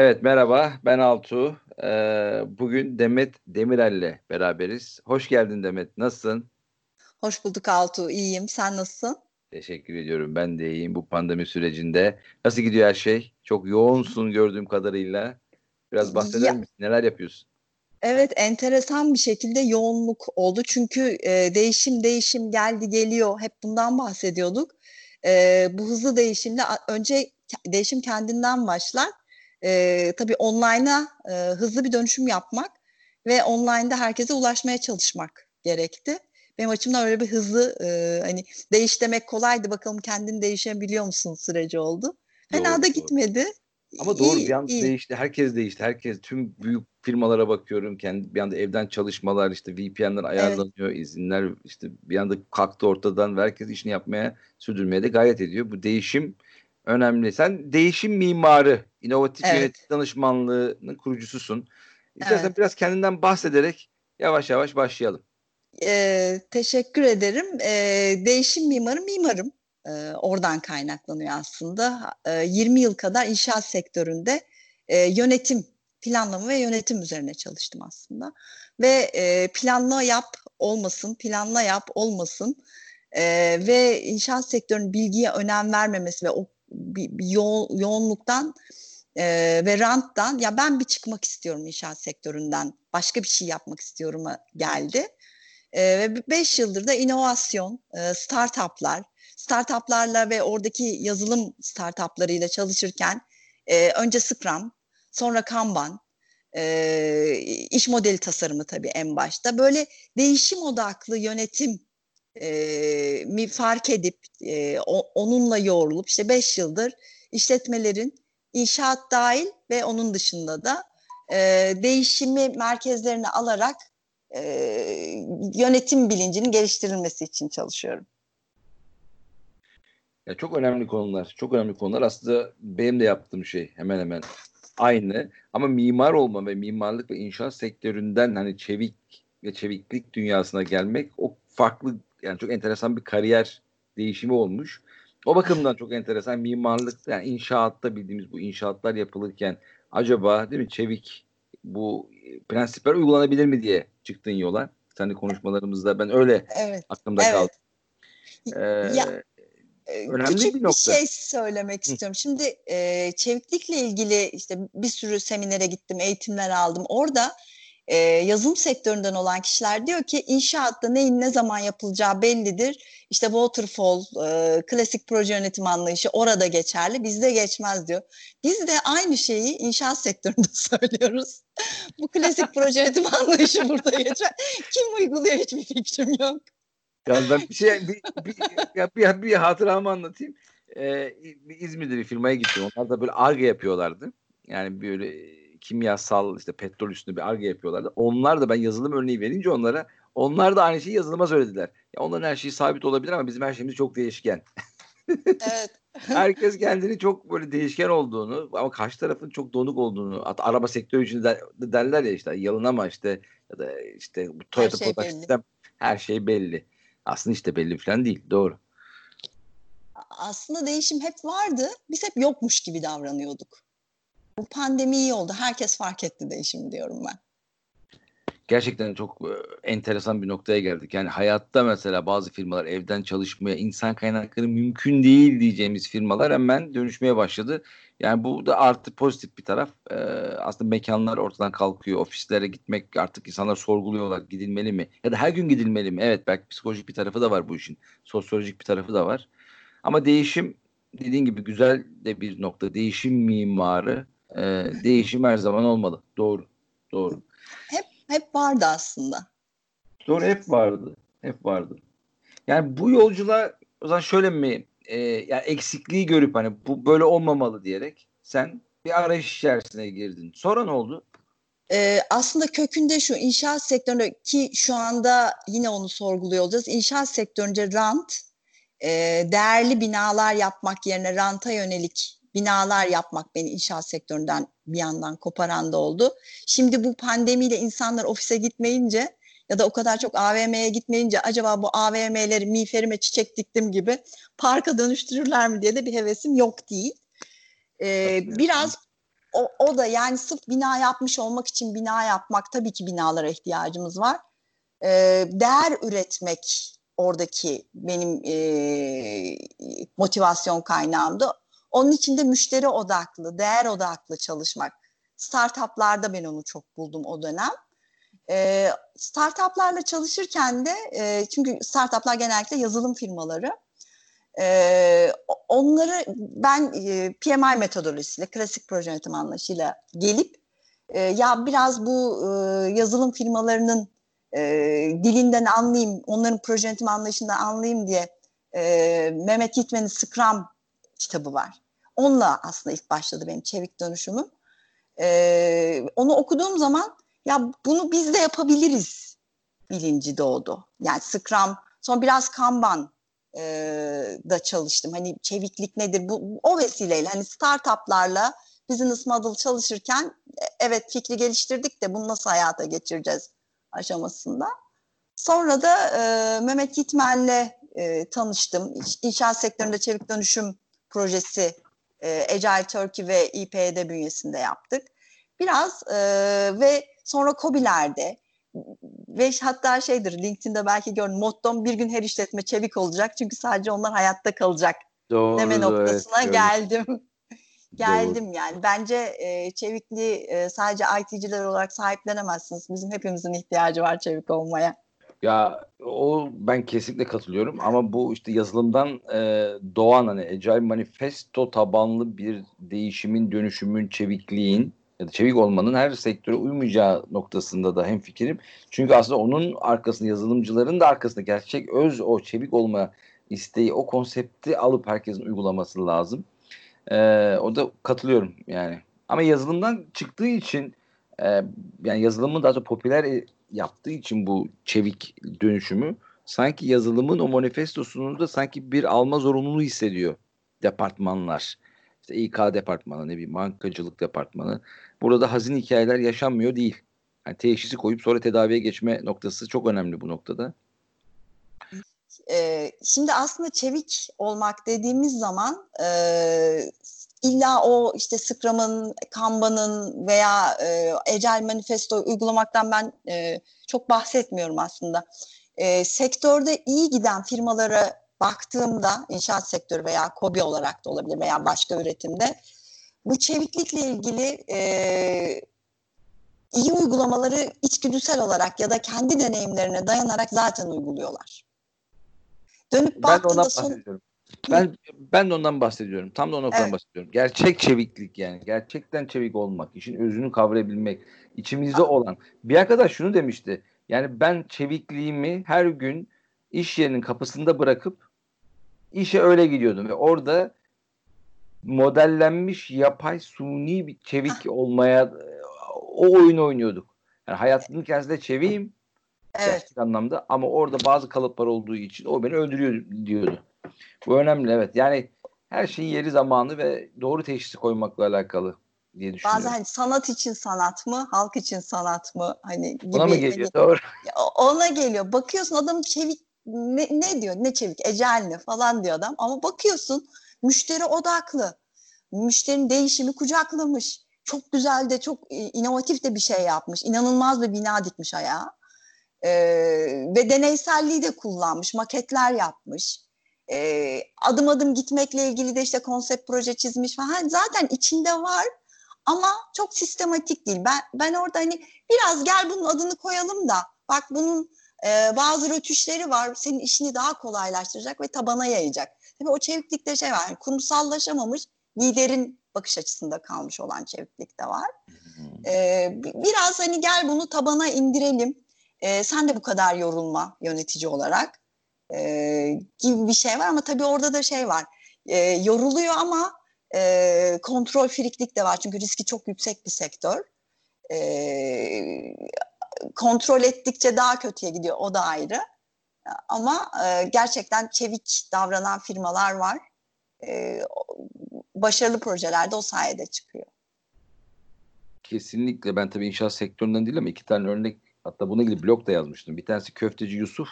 Evet merhaba ben Altuğ. Ee, bugün Demet Demirel'le beraberiz. Hoş geldin Demet. Nasılsın? Hoş bulduk Altuğ. İyiyim. Sen nasılsın? Teşekkür ediyorum. Ben de iyiyim bu pandemi sürecinde. Nasıl gidiyor her şey? Çok yoğunsun gördüğüm kadarıyla. Biraz bahseder ya, misin? Neler yapıyorsun? Evet enteresan bir şekilde yoğunluk oldu. Çünkü e, değişim değişim geldi geliyor. Hep bundan bahsediyorduk. E, bu hızlı değişimle önce değişim kendinden başlar e, tabii online'a e, hızlı bir dönüşüm yapmak ve online'da herkese ulaşmaya çalışmak gerekti. Benim açımdan öyle bir hızlı e, hani değiş demek kolaydı bakalım kendini değişebiliyor musun süreci oldu. Fena doğru, da gitmedi. Ama doğru iyi, bir anda iyi. değişti. Herkes değişti. Herkes tüm büyük firmalara bakıyorum. Kendi bir anda evden çalışmalar işte VPN'ler ayarlanıyor, evet. izinler işte bir anda kalktı ortadan ve herkes işini yapmaya sürdürmeye de gayret ediyor. Bu değişim önemli. Sen değişim mimarı, inovatif evet. yönetim danışmanlığının kurucususun. İstersen evet. biraz kendinden bahsederek yavaş yavaş başlayalım. Ee, teşekkür ederim. Ee, değişim mimarı mimarım. Ee, oradan kaynaklanıyor aslında. Ee, 20 yıl kadar inşaat sektöründe e, yönetim, planlama ve yönetim üzerine çalıştım aslında. Ve e, planla yap olmasın, planla yap olmasın e, ve inşaat sektörünün bilgiye önem vermemesi ve o bir, bir yo yoğunluktan e, ve ranttan ya ben bir çıkmak istiyorum inşaat sektöründen başka bir şey yapmak istiyorum geldi. Ve beş yıldır da inovasyon, e, startuplar, startuplarla ve oradaki yazılım startuplarıyla çalışırken e, önce Scrum, sonra Kanban, e, iş modeli tasarımı tabii en başta. Böyle değişim odaklı yönetim e, mi fark edip e, o, onunla yoğrulup işte beş yıldır işletmelerin inşaat dahil ve onun dışında da e, değişimi merkezlerine alarak e, yönetim bilincinin geliştirilmesi için çalışıyorum. Ya çok önemli konular. Çok önemli konular. Aslında benim de yaptığım şey hemen hemen aynı. Ama mimar olma ve mimarlık ve inşaat sektöründen hani çevik ve çeviklik dünyasına gelmek o farklı yani çok enteresan bir kariyer değişimi olmuş. O bakımdan çok enteresan mimarlık yani inşaatta bildiğimiz bu inşaatlar yapılırken acaba değil mi çevik bu prensipler uygulanabilir mi diye çıktın yola. Senin konuşmalarımızda ben öyle evet, aklımda evet. kaldı. Ee, ya, e, önemli küçük bir, nokta. bir şey söylemek Hı. istiyorum. Şimdi e, çeviklikle ilgili işte bir sürü seminere gittim, eğitimler aldım. Orada e, yazılım sektöründen olan kişiler diyor ki inşaatta neyin ne zaman yapılacağı bellidir. İşte waterfall, e, klasik proje yönetim anlayışı orada geçerli, bizde geçmez diyor. Biz de aynı şeyi inşaat sektöründe söylüyoruz. Bu klasik proje yönetim anlayışı burada geçer. Kim uyguluyor hiçbir fikrim yok. Ya ben bir şey bir, bir, bir, bir, bir hatıramı anlatayım. Ee, İzmir'de bir firmaya gittim. Onlar da böyle arge yapıyorlardı. Yani böyle kimyasal işte petrol üstünde bir arge yapıyorlardı. Onlar da ben yazılım örneği verince onlara onlar da aynı şeyi yazılıma söylediler. Ya onların her şeyi sabit olabilir ama bizim her şeyimiz çok değişken. evet. Herkes kendini çok böyle değişken olduğunu ama karşı tarafın çok donuk olduğunu hatta araba sektörü için de, derler ya işte yalınama işte ya da işte bu Toyota her şey Product System her şey belli. Aslında işte belli falan değil. Doğru. Aslında değişim hep vardı. Biz hep yokmuş gibi davranıyorduk. Bu pandemi iyi oldu. Herkes fark etti değişimi diyorum ben. Gerçekten çok e, enteresan bir noktaya geldik. Yani hayatta mesela bazı firmalar evden çalışmaya, insan kaynakları mümkün değil diyeceğimiz firmalar hemen dönüşmeye başladı. Yani bu da artı pozitif bir taraf. Ee, aslında mekanlar ortadan kalkıyor. Ofislere gitmek artık insanlar sorguluyorlar. Gidilmeli mi? Ya da her gün gidilmeli mi? Evet belki psikolojik bir tarafı da var bu işin. Sosyolojik bir tarafı da var. Ama değişim dediğin gibi güzel de bir nokta. Değişim mimarı e, değişim her zaman olmalı. Doğru. Doğru. Hep hep vardı aslında. Doğru hep vardı. Hep vardı. Yani bu yolculuğa o zaman şöyle mi e, yani eksikliği görüp hani bu böyle olmamalı diyerek sen bir arayış içerisine girdin. Sonra ne oldu? Ee, aslında kökünde şu inşaat sektöründe ki şu anda yine onu sorguluyor olacağız. İnşaat sektöründe rant, e, değerli binalar yapmak yerine ranta yönelik binalar yapmak beni inşaat sektöründen bir yandan koparan da oldu. Şimdi bu pandemiyle insanlar ofise gitmeyince ya da o kadar çok AVM'ye gitmeyince acaba bu AVM'leri miğferime çiçek diktim gibi parka dönüştürürler mi diye de bir hevesim yok değil. Ee, biraz o, o da yani sırf bina yapmış olmak için bina yapmak tabii ki binalara ihtiyacımız var. E, değer üretmek oradaki benim e, motivasyon kaynağımdı. Onun için de müşteri odaklı, değer odaklı çalışmak. Startuplarda ben onu çok buldum o dönem. E, startuplarla çalışırken de e, çünkü startuplar genellikle yazılım firmaları. E, onları ben e, PMI metodolojisiyle, klasik proje yönetim anlayışıyla gelip e, ya biraz bu e, yazılım firmalarının e, dilinden anlayayım, onların proje yönetim anlayışından anlayayım diye e, Mehmet Yitmen'in Scrum kitabı var. Onunla aslında ilk başladı benim çevik dönüşümüm. E, onu okuduğum zaman ya bunu biz de yapabiliriz bilinci doğdu. Yani Scrum, sonra biraz Kanban e, da çalıştım. Hani çeviklik nedir? Bu o vesileyle hani startuplarla business model çalışırken e, evet fikri geliştirdik de bunu nasıl hayata geçireceğiz aşamasında. Sonra da e, Mehmet Yitmen'le e, tanıştım. İnşaat sektöründe çevik dönüşüm projesi e, Agile Turkey ve İPED bünyesinde yaptık. Biraz e, ve sonra COBİ'lerde ve hatta şeydir LinkedIn'de belki gördüm mottom bir gün her işletme çevik olacak çünkü sadece onlar hayatta kalacak Doğru, deme noktasına evet, geldim. geldim Doğru. yani. Bence e, çevikliği e, sadece IT'ciler olarak sahiplenemezsiniz. Bizim hepimizin ihtiyacı var çevik olmaya. Ya o ben kesinlikle katılıyorum ama bu işte yazılımdan e, doğan hani Agile Manifesto tabanlı bir değişimin, dönüşümün, çevikliğin ya da çevik olmanın her sektöre uymayacağı noktasında da hem fikrim. Çünkü aslında onun arkasında yazılımcıların da arkasında gerçek öz o çevik olma isteği, o konsepti alıp herkesin uygulaması lazım. Ee, o da katılıyorum yani. Ama yazılımdan çıktığı için e, yani yazılımın daha çok popüler e, yaptığı için bu çevik dönüşümü sanki yazılımın o manifestosunu da sanki bir alma zorunluluğu hissediyor departmanlar. İşte İK departmanı, ne bileyim bankacılık departmanı. Burada hazin hikayeler yaşanmıyor değil. Yani teşhisi koyup sonra tedaviye geçme noktası çok önemli bu noktada. Ee, şimdi aslında çevik olmak dediğimiz zaman e, illa o işte Scrum'ın, Kanban'ın veya e, Agile Manifesto uygulamaktan ben e, çok bahsetmiyorum aslında. E, sektörde iyi giden firmalara baktığımda inşaat sektörü veya kobi olarak da olabilir veya başka üretimde bu çeviklikle ilgili e, iyi uygulamaları içgüdüsel olarak ya da kendi deneyimlerine dayanarak zaten uyguluyorlar. Dönüp ben ondan son... Ben ben de ondan bahsediyorum. Tam da ondan evet. bahsediyorum. Gerçek çeviklik yani. Gerçekten çevik olmak, işin özünü kavrayabilmek, içimizde olan. Bir arkadaş şunu demişti. Yani ben çevikliğimi her gün iş yerinin kapısında bırakıp işe öyle gidiyordum ve orada modellenmiş yapay suni bir çevik olmaya o oyunu oynuyorduk. Yani hayatının kendisinde çeviyim evet. gerçek anlamda ama orada bazı kalıplar olduğu için o beni öldürüyor diyordu. Bu önemli evet. Yani her şeyin yeri zamanı ve doğru teşhisi koymakla alakalı diye düşünüyorum. Bazen hani sanat için sanat mı, halk için sanat mı hani gibi. Ona mı geliyor? Hani, doğru. Ona geliyor. Bakıyorsun adam çevik ne, ne diyor ne çevik ecel ne falan diyor adam ama bakıyorsun müşteri odaklı müşterinin değişimi kucaklamış çok güzel de çok inovatif de bir şey yapmış inanılmaz bir bina dikmiş ayağa ee, ve deneyselliği de kullanmış maketler yapmış ee, adım adım gitmekle ilgili de işte konsept proje çizmiş falan zaten içinde var ama çok sistematik değil ben ben orada hani biraz gel bunun adını koyalım da bak bunun e, bazı rötuşları var senin işini daha kolaylaştıracak ve tabana yayacak. Tabii o çeviklikte şey var, yani kurumsallaşamamış liderin bakış açısında kalmış olan çeviklik de var. Ee, biraz hani gel bunu tabana indirelim. Ee, sen de bu kadar yorulma yönetici olarak ee, gibi bir şey var ama tabii orada da şey var. Ee, yoruluyor ama e, kontrol friklik de var çünkü riski çok yüksek bir sektör. Ee, kontrol ettikçe daha kötüye gidiyor o da ayrı. Ama e, gerçekten çevik davranan firmalar var. E, başarılı projelerde o sayede çıkıyor. Kesinlikle ben tabii inşaat sektöründen değil ama iki tane örnek hatta buna ilgili blog da yazmıştım. Bir tanesi köfteci Yusuf,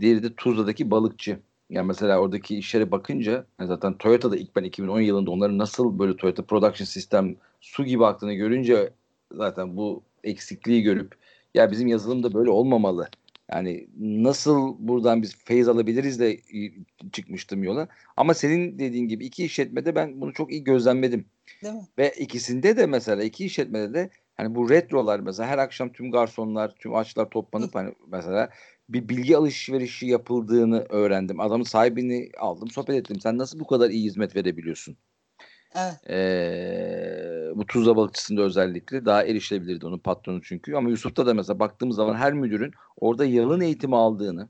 diğeri de Tuzla'daki balıkçı Yani mesela oradaki işlere bakınca zaten Toyota'da ilk ben 2010 yılında onların nasıl böyle Toyota Production System su gibi aktığını görünce zaten bu eksikliği görüp ya bizim yazılım da böyle olmamalı. Yani nasıl buradan biz feyiz alabiliriz de çıkmıştım yola. Ama senin dediğin gibi iki işletmede ben bunu çok iyi gözlemledim. Değil mi? Ve ikisinde de mesela iki işletmede de hani bu retrolar mesela her akşam tüm garsonlar, tüm açlar toplanıp hani mesela bir bilgi alışverişi yapıldığını öğrendim. Adamın sahibini aldım, sohbet ettim. Sen nasıl bu kadar iyi hizmet verebiliyorsun? Evet. Ee, bu Tuzla balıkçısında özellikle daha erişilebilirdi onun patronu çünkü. Ama Yusuf'ta da mesela baktığımız zaman her müdürün orada yalın eğitimi aldığını,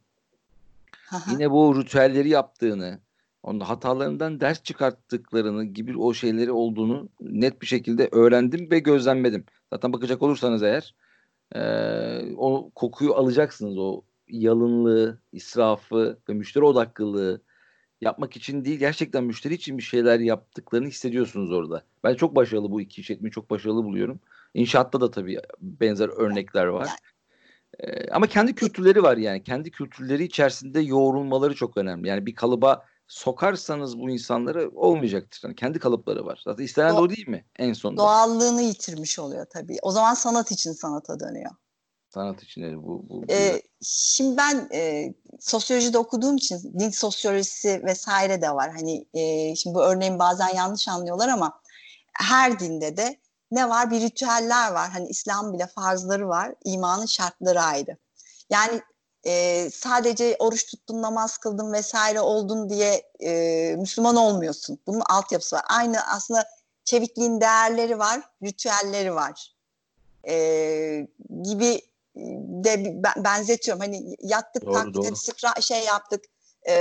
Aha. yine bu ritüelleri yaptığını, onun hatalarından ders çıkarttıklarını gibi o şeyleri olduğunu net bir şekilde öğrendim ve gözlemledim. Zaten bakacak olursanız eğer e, o kokuyu alacaksınız o yalınlığı, israfı ve müşteri odaklılığı yapmak için değil gerçekten müşteri için bir şeyler yaptıklarını hissediyorsunuz orada. Ben çok başarılı bu iki işletmeyi çok başarılı buluyorum. İnşaatta da tabii benzer örnekler var. Ee, ama kendi kültürleri var yani. Kendi kültürleri içerisinde yoğrulmaları çok önemli. Yani bir kalıba sokarsanız bu insanları olmayacaktır. Yani kendi kalıpları var. Zaten istenen de o değil mi en sonunda? Doğallığını yitirmiş oluyor tabii. O zaman sanat için sanata dönüyor. Sanat için bu. bu, bu ee, şimdi ben e, sosyolojide okuduğum için din sosyolojisi vesaire de var. Hani e, şimdi bu örneğin bazen yanlış anlıyorlar ama her dinde de ne var? Bir ritüeller var. Hani İslam bile farzları var. imanın şartları ayrı. Yani e, sadece oruç tuttun, namaz kıldın vesaire oldun diye e, Müslüman olmuyorsun. Bunun altyapısı var. Aynı aslında çevikliğin değerleri var, ritüelleri var. E, gibi de benzetiyorum. Hani yattık, doğru, kalktık, doğru. sıkra şey yaptık, e,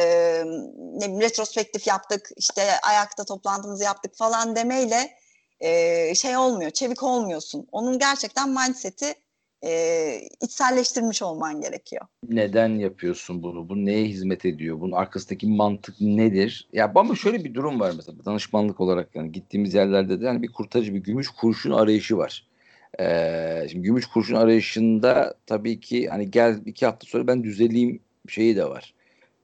ne bileyim, retrospektif yaptık, işte ayakta toplantımızı yaptık falan demeyle e, şey olmuyor, çevik olmuyorsun. Onun gerçekten mindset'i e, içselleştirmiş olman gerekiyor. Neden yapıyorsun bunu? Bu neye hizmet ediyor? Bunun arkasındaki mantık nedir? Ya ama şöyle bir durum var mesela danışmanlık olarak yani gittiğimiz yerlerde de yani bir kurtarıcı bir gümüş kurşun arayışı var. Ee, şimdi gümüş kurşun arayışında tabii ki hani gel iki hafta sonra ben düzeleyim şeyi de var.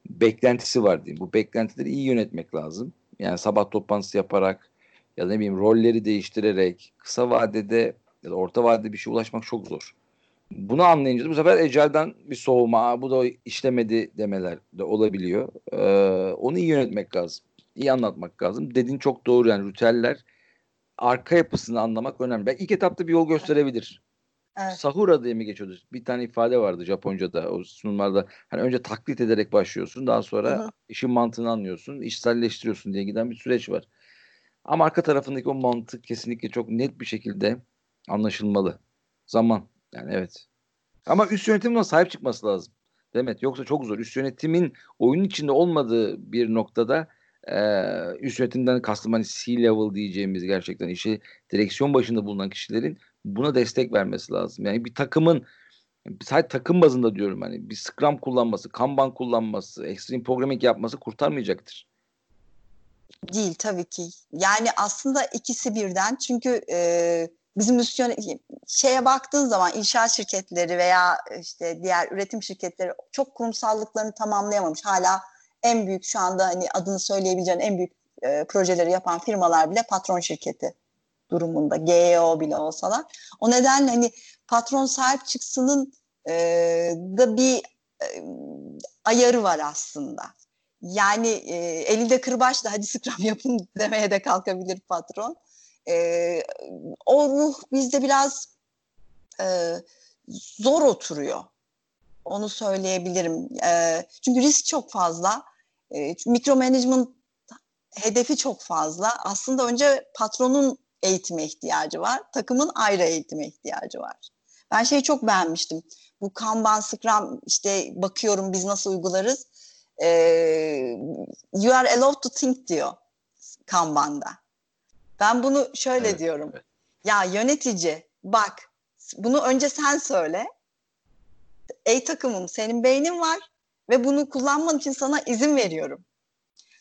Beklentisi var diyeyim. Bu beklentileri iyi yönetmek lazım. Yani sabah toplantısı yaparak ya da ne bileyim rolleri değiştirerek kısa vadede ya da orta vadede bir şey ulaşmak çok zor. Bunu anlayınca bu sefer ecelden bir soğuma, bu da işlemedi demeler de olabiliyor. Ee, onu iyi yönetmek lazım. İyi anlatmak lazım. Dediğin çok doğru yani ritüeller arka yapısını anlamak önemli. Ben ilk etapta bir yol gösterebilir. Evet. Sahura diye mi geçiyordu? Bir tane ifade vardı Japonca'da o sunumlarda. Hani önce taklit ederek başlıyorsun. Daha sonra Hı-hı. işin mantığını anlıyorsun. işselleştiriyorsun diye giden bir süreç var. Ama arka tarafındaki o mantık kesinlikle çok net bir şekilde anlaşılmalı. Zaman. Yani evet. Ama üst yönetimin sahip çıkması lazım. Demet yoksa çok zor. Üst yönetimin oyun içinde olmadığı bir noktada e, üst yönetimden kastım hani C-level diyeceğimiz gerçekten işi direksiyon başında bulunan kişilerin buna destek vermesi lazım. Yani bir takımın sadece takım bazında diyorum hani bir Scrum kullanması, Kanban kullanması, Extreme Programming yapması kurtarmayacaktır. Değil tabii ki. Yani aslında ikisi birden çünkü e, bizim misyon şeye baktığın zaman inşaat şirketleri veya işte diğer üretim şirketleri çok kurumsallıklarını tamamlayamamış. Hala en büyük şu anda hani adını söyleyebileceğin en büyük e, projeleri yapan firmalar bile patron şirketi durumunda. GEO bile olsalar. O nedenle hani patron sahip çıksının e, da bir e, ayarı var aslında. Yani e, elinde kırbaçla hadi scrum yapın demeye de kalkabilir patron. E, o ruh bizde biraz e, zor oturuyor. Onu söyleyebilirim. E, çünkü risk çok fazla. E, mikro management hedefi çok fazla. Aslında önce patronun eğitime ihtiyacı var. Takımın ayrı eğitime ihtiyacı var. Ben şeyi çok beğenmiştim. Bu Kanban, Scrum işte bakıyorum biz nasıl uygularız. E, you are allowed to think diyor Kanban'da. Ben bunu şöyle evet, diyorum. Evet. Ya yönetici bak bunu önce sen söyle. Ey takımım senin beynin var ve bunu kullanman için sana izin veriyorum.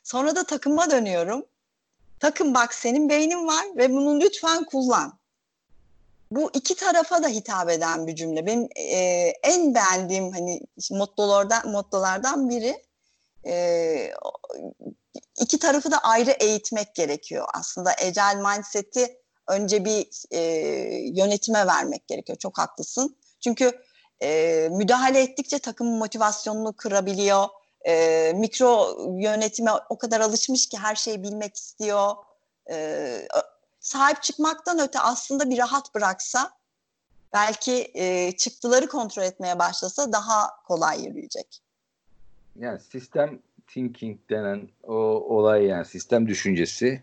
Sonra da takıma dönüyorum. Takım bak senin beynin var ve bunu lütfen kullan. Bu iki tarafa da hitap eden bir cümle. Benim e, en beğendiğim hani mottolardan mottolardan biri e, iki tarafı da ayrı eğitmek gerekiyor. Aslında Agile Mindset'i önce bir e, yönetime vermek gerekiyor. Çok haklısın. Çünkü e, müdahale ettikçe takımın motivasyonunu kırabiliyor. E, mikro yönetime o kadar alışmış ki her şeyi bilmek istiyor. E, sahip çıkmaktan öte aslında bir rahat bıraksa belki e, çıktıları kontrol etmeye başlasa daha kolay yürüyecek. Yani sistem thinking denen o olay yani sistem düşüncesi.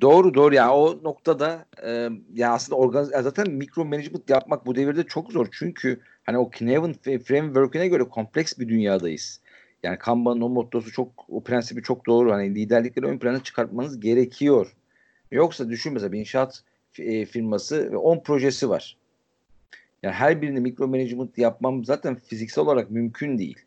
Doğru doğru yani o noktada e, yani aslında organiz zaten mikro management yapmak bu devirde çok zor. Çünkü hani o Knaven framework'ine göre kompleks bir dünyadayız. Yani Kanban'ın o mottosu çok o prensibi çok doğru. Hani liderlikleri ön plana çıkartmanız gerekiyor. Yoksa düşün mesela bir inşaat e, firması ve 10 projesi var. Yani her birini mikro management yapmam zaten fiziksel olarak mümkün değil.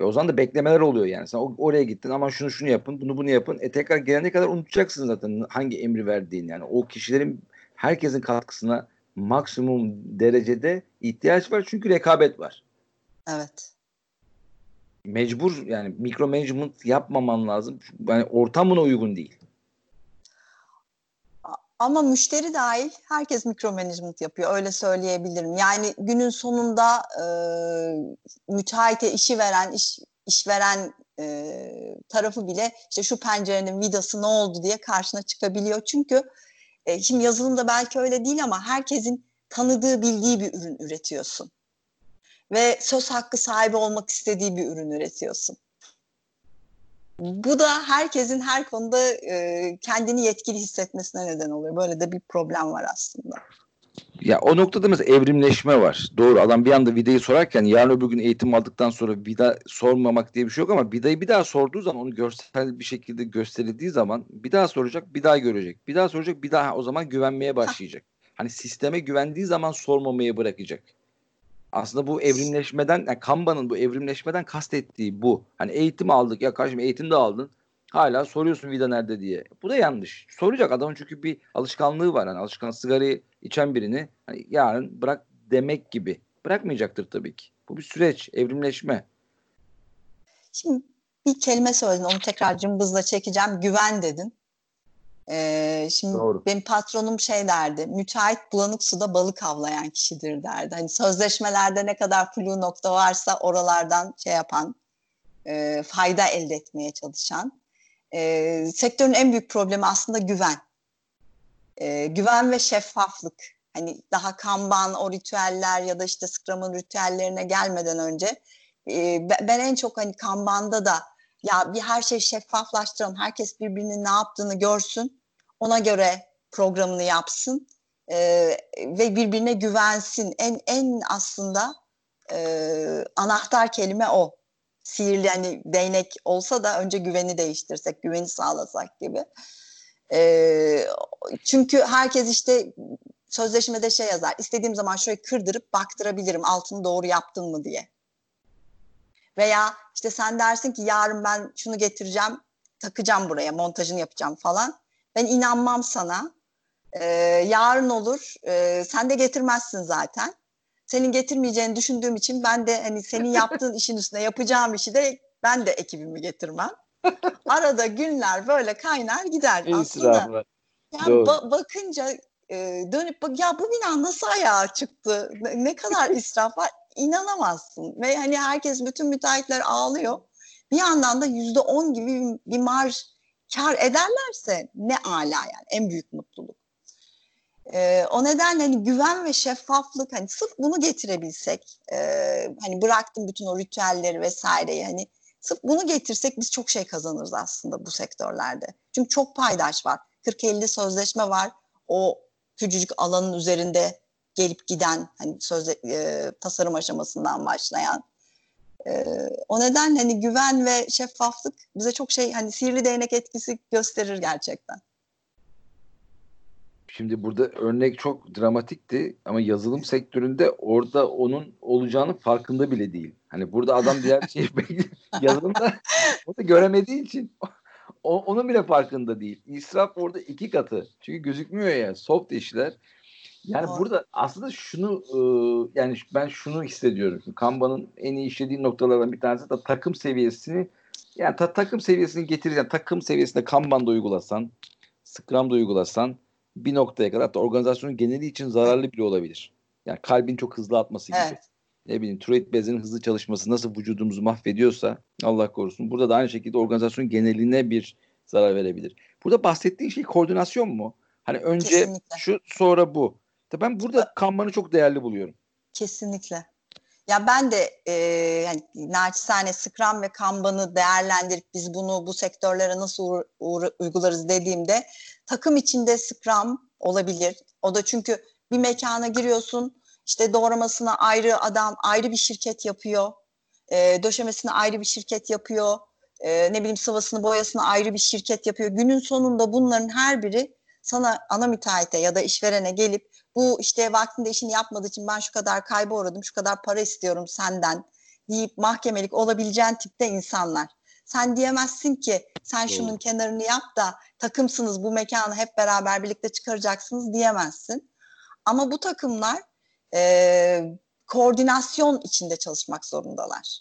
Ve o zaman da beklemeler oluyor yani. Sen oraya gittin ama şunu şunu yapın, bunu bunu yapın. E tekrar gelene kadar unutacaksın zaten hangi emri verdiğini. Yani o kişilerin herkesin katkısına maksimum derecede ihtiyaç var çünkü rekabet var. Evet. Mecbur yani mikro management yapmaman lazım. Yani ortam buna uygun değil. Ama müşteri dahil herkes mikro management yapıyor. Öyle söyleyebilirim. Yani günün sonunda e, müteahhite işi veren, iş, işveren e, tarafı bile işte şu pencerenin vidası ne oldu diye karşına çıkabiliyor. Çünkü e, şimdi yazılımda belki öyle değil ama herkesin tanıdığı, bildiği bir ürün üretiyorsun. Ve söz hakkı sahibi olmak istediği bir ürün üretiyorsun. Bu da herkesin her konuda e, kendini yetkili hissetmesine neden oluyor. Böyle de bir problem var aslında. Ya o noktada mesela evrimleşme var. Doğru adam bir anda vidayı sorarken yarın öbür gün eğitim aldıktan sonra vida sormamak diye bir şey yok ama vidayı bir daha sorduğu zaman onu görsel bir şekilde gösterildiği zaman bir daha soracak bir daha görecek. Bir daha soracak bir daha o zaman güvenmeye başlayacak. Hani sisteme güvendiği zaman sormamayı bırakacak. Aslında bu evrimleşmeden, yani Kanban'ın bu evrimleşmeden kastettiği bu. Hani eğitim aldık ya kardeşim eğitim de aldın. Hala soruyorsun vida nerede diye. Bu da yanlış. Soracak adamın çünkü bir alışkanlığı var. Hani alışkan sigarayı içen birini hani yarın bırak demek gibi. Bırakmayacaktır tabii ki. Bu bir süreç, evrimleşme. Şimdi bir kelime söyledin onu tekrar cımbızla çekeceğim. Güven dedin. Ee, şimdi Doğru. benim patronum şey derdi, müteahhit bulanık suda balık avlayan kişidir derdi. Hani sözleşmelerde ne kadar flu nokta varsa oralardan şey yapan, e, fayda elde etmeye çalışan. E, sektörün en büyük problemi aslında güven. E, güven ve şeffaflık. Hani daha kanban, o ritüeller ya da işte Scrum'ın ritüellerine gelmeden önce e, ben en çok hani kanbanda da ya bir her şey şeffaflaştıralım. Herkes birbirinin ne yaptığını görsün. Ona göre programını yapsın e, ve birbirine güvensin. En en aslında e, anahtar kelime o. Sihirli hani değnek olsa da önce güveni değiştirsek, güveni sağlasak gibi. E, çünkü herkes işte sözleşmede şey yazar. İstediğim zaman şöyle kırdırıp baktırabilirim altını doğru yaptın mı diye. Veya işte sen dersin ki yarın ben şunu getireceğim, takacağım buraya, montajını yapacağım falan. Ben inanmam sana. Ee, yarın olur, e, sen de getirmezsin zaten. Senin getirmeyeceğini düşündüğüm için ben de hani senin yaptığın işin üstüne yapacağım işi de ben de ekibimi getirmem. Arada günler böyle kaynar gider. Aslında yani ba- bakınca e, dönüp bak ya bu bina nasıl ayağa çıktı? Ne, ne kadar israf var? inanamazsın. Ve hani herkes, bütün müteahhitler ağlıyor. Bir yandan da yüzde on gibi bir marj kar ederlerse ne ala yani en büyük mutluluk. Ee, o nedenle hani güven ve şeffaflık hani sırf bunu getirebilsek e, hani bıraktım bütün o ritüelleri vesaireyi hani sırf bunu getirsek biz çok şey kazanırız aslında bu sektörlerde. Çünkü çok paydaş var. 40-50 sözleşme var. O küçücük alanın üzerinde gelip giden hani sözde e, tasarım aşamasından başlayan e, o neden hani güven ve şeffaflık bize çok şey hani sihirli değnek etkisi gösterir gerçekten. Şimdi burada örnek çok dramatikti ama yazılım sektöründe orada onun olacağının farkında bile değil. Hani burada adam diğer şeyi yazılımda onu göremediği için o, onun bile farkında değil. İsraf orada iki katı. Çünkü gözükmüyor ya soft işler yani Doğru. burada aslında şunu e, yani ben şunu hissediyorum. Kanban'ın en iyi işlediği noktalardan bir tanesi de takım seviyesini Yani ta- takım seviyesini getireceğim. Takım seviyesinde Kanban'da uygulasan, Scrum'da uygulasan bir noktaya kadar hatta organizasyonun geneli için zararlı bile olabilir. Yani kalbin çok hızlı atması gibi. Evet. Ne bileyim Tourette bezinin hızlı çalışması nasıl vücudumuzu mahvediyorsa Allah korusun. Burada da aynı şekilde organizasyonun geneline bir zarar verebilir. Burada bahsettiğin şey koordinasyon mu? Hani önce Kesinlikle. şu sonra bu. Ben burada Kanban'ı çok değerli buluyorum. Kesinlikle. Ya ben de e, yani naçizane Scrum ve Kanban'ı değerlendirip biz bunu bu sektörlere nasıl uygularız dediğimde takım içinde Scrum olabilir. O da çünkü bir mekana giriyorsun işte doğramasına ayrı adam ayrı bir şirket yapıyor. E, döşemesini ayrı bir şirket yapıyor. E, ne bileyim sıvasını boyasını ayrı bir şirket yapıyor. Günün sonunda bunların her biri sana ana müteahhite ya da işverene gelip bu işte vaktinde işini yapmadığı için ben şu kadar kayba uğradım, şu kadar para istiyorum senden deyip mahkemelik olabileceğin tipte insanlar. Sen diyemezsin ki sen Doğru. şunun kenarını yap da takımsınız bu mekanı hep beraber birlikte çıkaracaksınız diyemezsin. Ama bu takımlar e, koordinasyon içinde çalışmak zorundalar.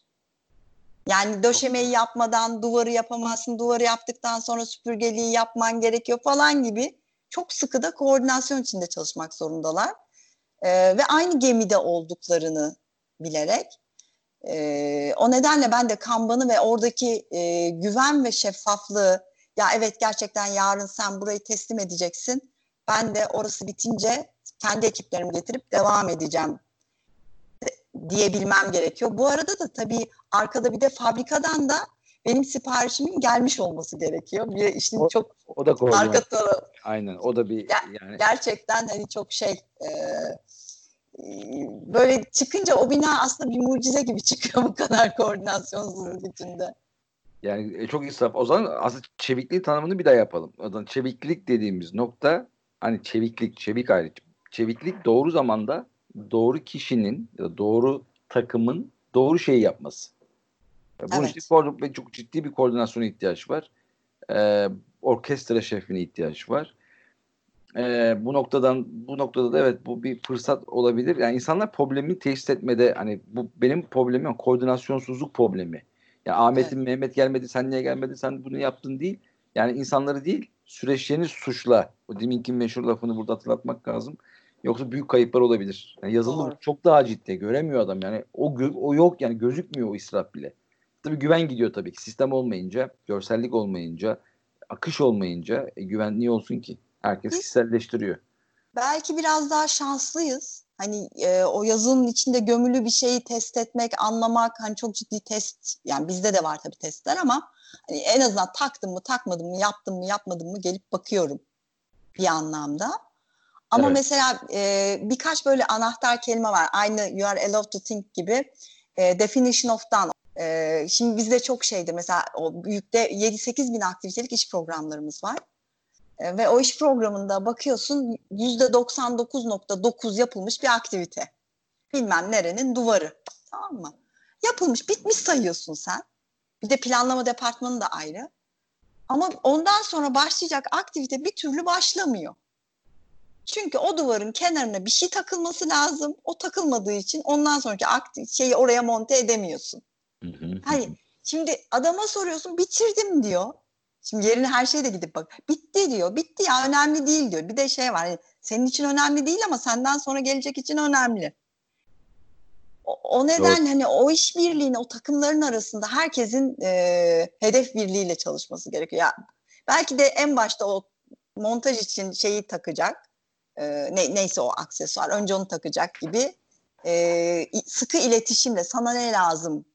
Yani döşemeyi yapmadan duvarı yapamazsın, duvarı yaptıktan sonra süpürgeliği yapman gerekiyor falan gibi çok sıkı da koordinasyon içinde çalışmak zorundalar. Ee, ve aynı gemide olduklarını bilerek. Ee, o nedenle ben de Kanban'ı ve oradaki e, güven ve şeffaflığı ya evet gerçekten yarın sen burayı teslim edeceksin. Ben de orası bitince kendi ekiplerimi getirip devam edeceğim de- diyebilmem gerekiyor. Bu arada da tabii arkada bir de fabrikadan da benim siparişimin gelmiş olması gerekiyor. Bir işin O- çok O da arka tarafı Aynen. O da bir Ya- yani gerçekten hani çok şey e, böyle çıkınca o bina aslında bir mucize gibi çıkıyor bu kadar koordinasyonsuzluk içinde. Yani e, çok israf. O zaman aslında çevikliği tanımını bir daha yapalım. O zaman çeviklik dediğimiz nokta hani çeviklik, çevik ayrı. Çeviklik doğru zamanda doğru kişinin ya doğru takımın doğru şeyi yapması. E, Bunun Evet. için çok ciddi bir koordinasyona ihtiyaç var. Ee, orkestra şefine ihtiyaç var. Ee, bu noktadan bu noktada da evet bu bir fırsat olabilir. Yani insanlar problemi teşhis etmede hani bu benim problemim koordinasyonsuzluk problemi. Ya Ahmet'in Mehmet gelmedi, sen niye gelmedin, sen bunu yaptın değil. Yani insanları değil, süreçlerini suçla. O deminki meşhur lafını burada hatırlatmak lazım. Yoksa büyük kayıplar olabilir. Yani yazılı Doğru. çok daha ciddi. Göremiyor adam yani. O o yok yani gözükmüyor o israf bile. Tabii güven gidiyor tabii ki. Sistem olmayınca, görsellik olmayınca, akış olmayınca e, güven niye olsun ki? Herkes kişiselleştiriyor. Belki biraz daha şanslıyız. Hani e, o yazının içinde gömülü bir şeyi test etmek, anlamak hani çok ciddi test yani bizde de var tabii testler ama hani en azından taktım mı takmadım mı yaptım mı yapmadım mı gelip bakıyorum bir anlamda. Ama Evet. mesela e, birkaç böyle anahtar kelime var. Aynı you are allowed to think gibi. E, definition of done. E, şimdi bizde çok şeydi mesela o büyükte 7-8 bin aktivitelik iş programlarımız var. E, ve o iş programında bakıyorsun %99.9 yapılmış bir aktivite. Bilmem nerenin duvarı. Tamam mı? Yapılmış, bitmiş sayıyorsun sen. Bir de planlama departmanı da ayrı. Ama ondan sonra başlayacak aktivite bir türlü başlamıyor. Çünkü o duvarın kenarına bir şey takılması lazım. O takılmadığı için ondan sonraki akti- şeyi oraya monte edemiyorsun. Hayır. Şimdi adama soruyorsun bitirdim diyor. Şimdi yerine her şeye de gidip bak. Bitti diyor. Bitti ya önemli değil diyor. Bir de şey var. hani senin için önemli değil ama senden sonra gelecek için önemli. O, o neden hani o iş birliğini o takımların arasında herkesin e, hedef birliğiyle çalışması gerekiyor. Ya belki de en başta o montaj için şeyi takacak. E, ne, neyse o aksesuar. Önce onu takacak gibi. E, sıkı iletişimle sana ne lazım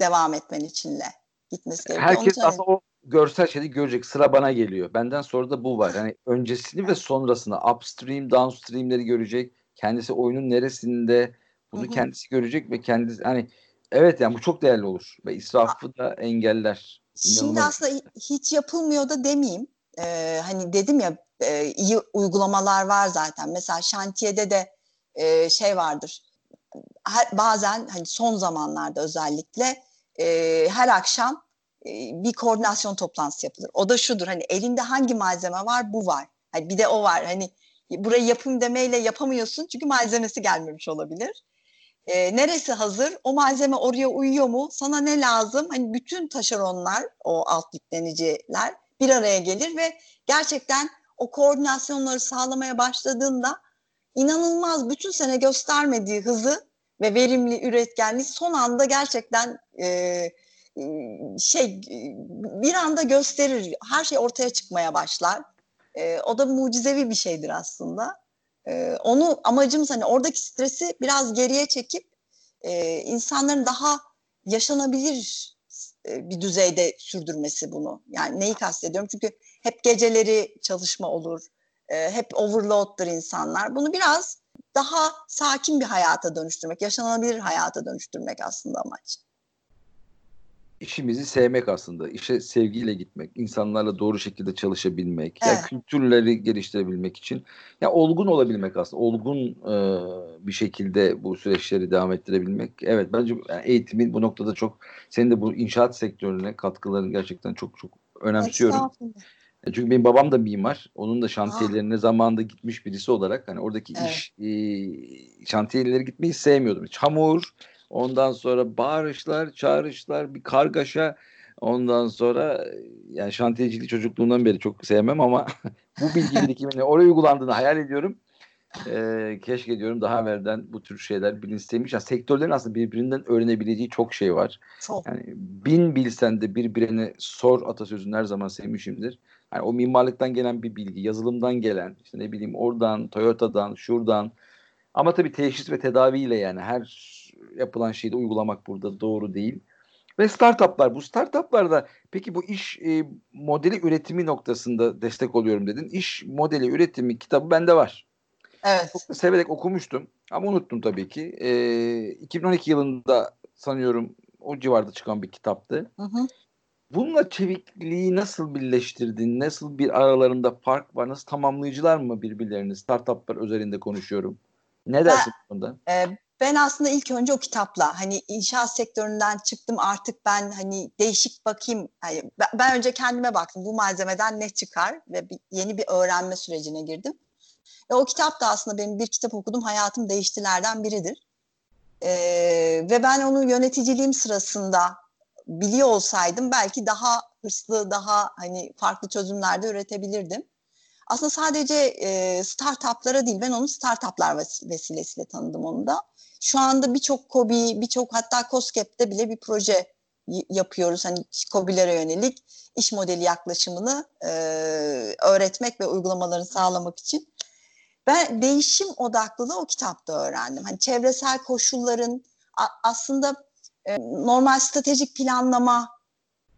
devam etmen içinle gitmesi gerekiyor. Herkes söyle- aslında o görsel şeyi görecek. Sıra bana geliyor. Benden sonra da bu var. Yani öncesini ve sonrasını upstream, downstream'leri görecek. Kendisi oyunun neresinde bunu Hı hı. kendisi görecek ve kendisi hani evet yani bu çok değerli olur ve israfı da engeller. Şimdi İnanılmaz. aslında hi- hiç yapılmıyor da demeyeyim. Ee, hani dedim ya e, iyi uygulamalar var zaten. Mesela şantiyede de e, şey vardır. Her, bazen hani son zamanlarda özellikle e, her akşam e, bir koordinasyon toplantısı yapılır. O da şudur hani elinde hangi malzeme var bu var. Hani bir de o var hani burayı yapım demeyle yapamıyorsun çünkü malzemesi gelmemiş olabilir. E, neresi hazır? O malzeme oraya uyuyor mu? Sana ne lazım? Hani bütün taşeronlar, o alt yükleniciler bir araya gelir ve gerçekten o koordinasyonları sağlamaya başladığında inanılmaz bütün sene göstermediği hızı ve verimli üretkenliği son anda gerçekten e, e şey bir anda gösterir. Her şey ortaya çıkmaya başlar. E, o da mucizevi bir şeydir aslında. E, onu amacımız hani oradaki stresi biraz geriye çekip e, insanların daha yaşanabilir e, bir düzeyde sürdürmesi bunu. Yani neyi kastediyorum? Çünkü hep geceleri çalışma olur. E, hep overload'dur insanlar. Bunu biraz daha sakin bir hayata dönüştürmek, yaşanabilir hayata dönüştürmek aslında amaç işimizi sevmek aslında. İşe sevgiyle gitmek, insanlarla doğru şekilde çalışabilmek, evet. yani kültürleri geliştirebilmek için ya olgun olabilmek aslında. Olgun e, bir şekilde bu süreçleri devam ettirebilmek. Evet bence yani eğitimin bu noktada çok senin de bu inşaat sektörüne katkıların gerçekten çok çok önemsiyorum. E, çünkü benim babam da mimar. Onun da şantiyelerine Aa. zamanında gitmiş birisi olarak hani oradaki evet. iş e, şantiyeleri gitmeyi sevmiyordum. Çamur, Ondan sonra bağırışlar, çağrışlar, bir kargaşa. Ondan sonra yani şantiyeciliği çocukluğundan beri çok sevmem ama bu bilgi birikimini oraya uygulandığını hayal ediyorum. Ee, keşke diyorum daha evvelden bu tür şeyler bilinçliymiş. Yani sektörlerin aslında birbirinden öğrenebileceği çok şey var. Çok. Yani bin bilsen de birbirine sor atasözünü her zaman sevmişimdir. Yani o mimarlıktan gelen bir bilgi, yazılımdan gelen, işte ne bileyim oradan, Toyota'dan, şuradan. Ama tabii teşhis ve tedaviyle yani her yapılan şeyi de uygulamak burada doğru değil. Ve startuplar bu startuplarda peki bu iş e, modeli üretimi noktasında destek oluyorum dedin. İş modeli üretimi kitabı bende var. Evet. Çok da severek okumuştum ama unuttum tabii ki. E, 2012 yılında sanıyorum o civarda çıkan bir kitaptı. Hı hı. Bununla çevikliği nasıl birleştirdin? Nasıl bir aralarında fark var? Nasıl tamamlayıcılar mı birbirlerini? Startuplar özelinde konuşuyorum. Ne dersin ben, bunda? E, ben aslında ilk önce o kitapla hani inşaat sektöründen çıktım artık ben hani değişik bakayım. Yani ben önce kendime baktım bu malzemeden ne çıkar ve bir, yeni bir öğrenme sürecine girdim. Ve o kitap da aslında benim bir kitap okudum hayatım değiştilerden biridir. Ee, ve ben onu yöneticiliğim sırasında biliyor olsaydım belki daha hırslı, daha hani farklı çözümlerde üretebilirdim. Aslında sadece e, startuplara değil, ben onu startuplar vesilesiyle tanıdım onu da. Şu anda birçok kobi, birçok hatta COSGAP'te bile bir proje yapıyoruz. Hani COBİ'lere yönelik iş modeli yaklaşımını e, öğretmek ve uygulamalarını sağlamak için. Ben değişim odaklılığı o kitapta öğrendim. Hani çevresel koşulların aslında e, normal stratejik planlama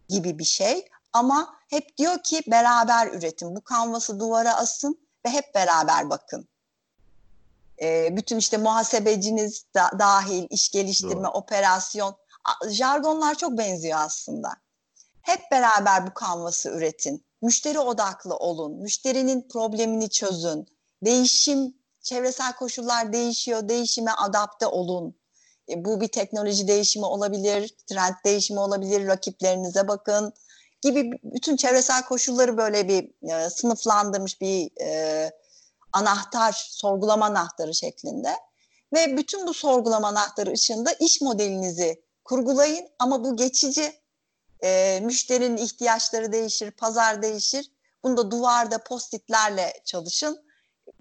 gibi bir şey ama hep diyor ki beraber üretin. Bu kanvası duvara asın ve hep beraber bakın e, bütün işte muhasebeciniz da, dahil, iş geliştirme, Doğru. operasyon, jargonlar çok benziyor aslında. Hep beraber bu kanvası üretin. Müşteri odaklı olun. Müşterinin problemini çözün. Değişim, çevresel koşullar değişiyor. Değişime adapte olun. E, bu bir teknoloji değişimi olabilir, trend değişimi olabilir. Rakiplerinize bakın gibi bütün çevresel koşulları böyle bir e, sınıflandırmış bir e, anahtar, sorgulama anahtarı şeklinde. Ve bütün bu sorgulama anahtarı ışığında iş modelinizi kurgulayın ama bu geçici. E, müşterinin ihtiyaçları değişir, pazar değişir. Bunu da duvarda postitlerle çalışın.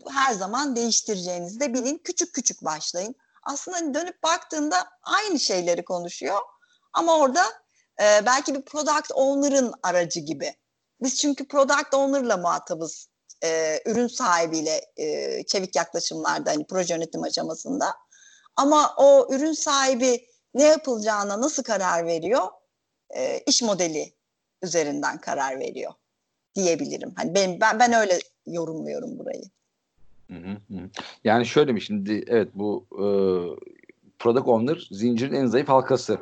Her zaman değiştireceğinizi de bilin. Küçük küçük başlayın. Aslında hani dönüp baktığında aynı şeyleri konuşuyor. Ama orada e, belki bir product owner'ın aracı gibi. Biz çünkü product owner'la muhatabız e, ürün sahibiyle e, çevik yaklaşımlarda hani proje yönetim aşamasında. Ama o ürün sahibi ne yapılacağına nasıl karar veriyor? E, iş modeli üzerinden karar veriyor diyebilirim. Hani ben ben, ben öyle yorumluyorum burayı. Hı hı. Yani şöyle mi şimdi evet bu e, product owner zincirin en zayıf halkası.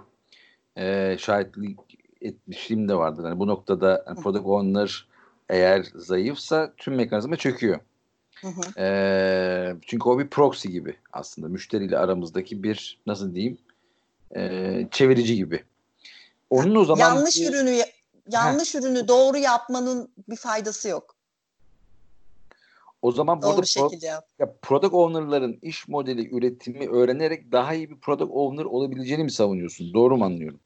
E, şahitlik etmişliğim de vardır. Yani bu noktada yani product owner eğer zayıfsa tüm mekanizma çöküyor. Hı hı. E, çünkü o bir proxy gibi aslında müşteriyle aramızdaki bir nasıl diyeyim e, çevirici gibi. Onun o zaman yanlış ürünü yanlış Heh. ürünü doğru yapmanın bir faydası yok. O zaman burada pro, ya product owner'ların iş modeli üretimi öğrenerek daha iyi bir product owner olabileceğini mi savunuyorsun? Doğru mu anlıyorum?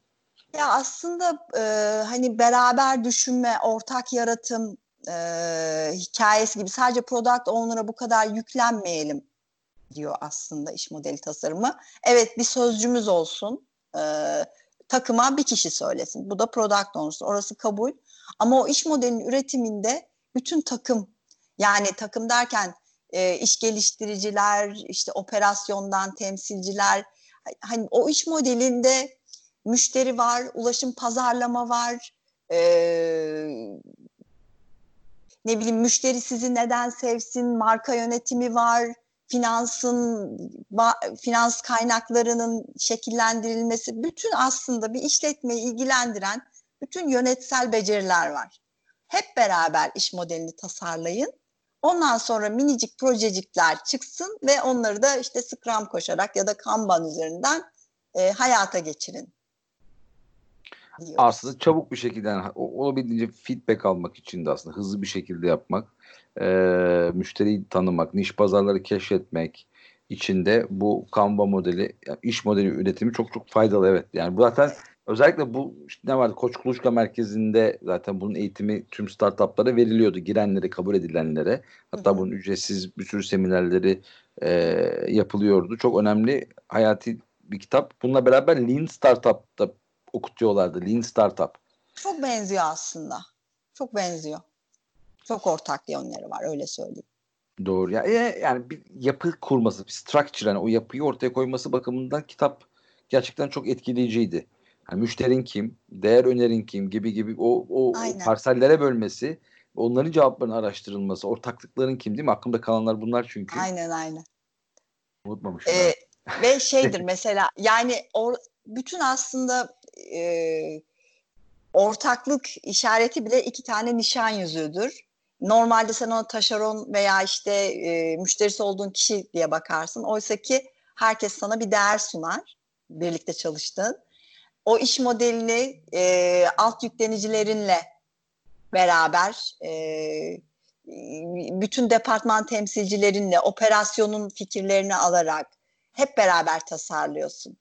Ya aslında e, hani beraber düşünme, ortak yaratım e, hikayesi gibi sadece product owner'a bu kadar yüklenmeyelim diyor aslında iş modeli tasarımı. Evet bir sözcümüz olsun. E, takıma bir kişi söylesin. Bu da product owner. Orası kabul. Ama o iş modelinin üretiminde bütün takım yani takım derken e, iş geliştiriciler, işte operasyondan temsilciler hani o iş modelinde müşteri var, ulaşım pazarlama var, e, ne bileyim müşteri sizi neden sevsin, marka yönetimi var, finansın finans kaynaklarının şekillendirilmesi bütün aslında bir işletmeyi ilgilendiren bütün yönetsel beceriler var. Hep beraber iş modelini tasarlayın. Ondan sonra minicik projecikler çıksın ve onları da işte Scrum koşarak ya da Kanban üzerinden e, hayata geçirin. Diyoruz. Aslında çabuk bir şekilde yani, olabildiğince feedback almak için de aslında hızlı bir şekilde yapmak, e, müşteriyi tanımak, niş pazarları keşfetmek için de bu Canva modeli, yani iş modeli üretimi çok çok faydalı evet. Yani bu zaten Özellikle bu işte ne vardı Koç Kuluçka merkezinde zaten bunun eğitimi tüm startuplara veriliyordu. Girenlere, kabul edilenlere. Hatta hı hı. bunun ücretsiz bir sürü seminerleri e, yapılıyordu. Çok önemli hayati bir kitap. Bununla beraber Lean Startup da okutuyorlardı. Lean Startup. Çok benziyor aslında. Çok benziyor. Çok ortak yönleri var öyle söyleyeyim. Doğru. Yani, e, yani bir yapı kurması, bir structure yani o yapıyı ortaya koyması bakımından kitap gerçekten çok etkileyiciydi. Yani müşterin kim, değer önerin kim gibi gibi o, o, o parsellere bölmesi, onların cevaplarının araştırılması, ortaklıkların kim değil mi? Aklımda kalanlar bunlar çünkü. Aynen aynen. Unutmamışım. Ee, ve şeydir mesela yani or, bütün aslında e, ortaklık işareti bile iki tane nişan yüzüğüdür. Normalde sen ona taşeron veya işte e, müşterisi olduğun kişi diye bakarsın. Oysa ki herkes sana bir değer sunar birlikte çalıştığın o iş modelini e, alt yüklenicilerinle beraber e, bütün departman temsilcilerinle operasyonun fikirlerini alarak hep beraber tasarlıyorsun.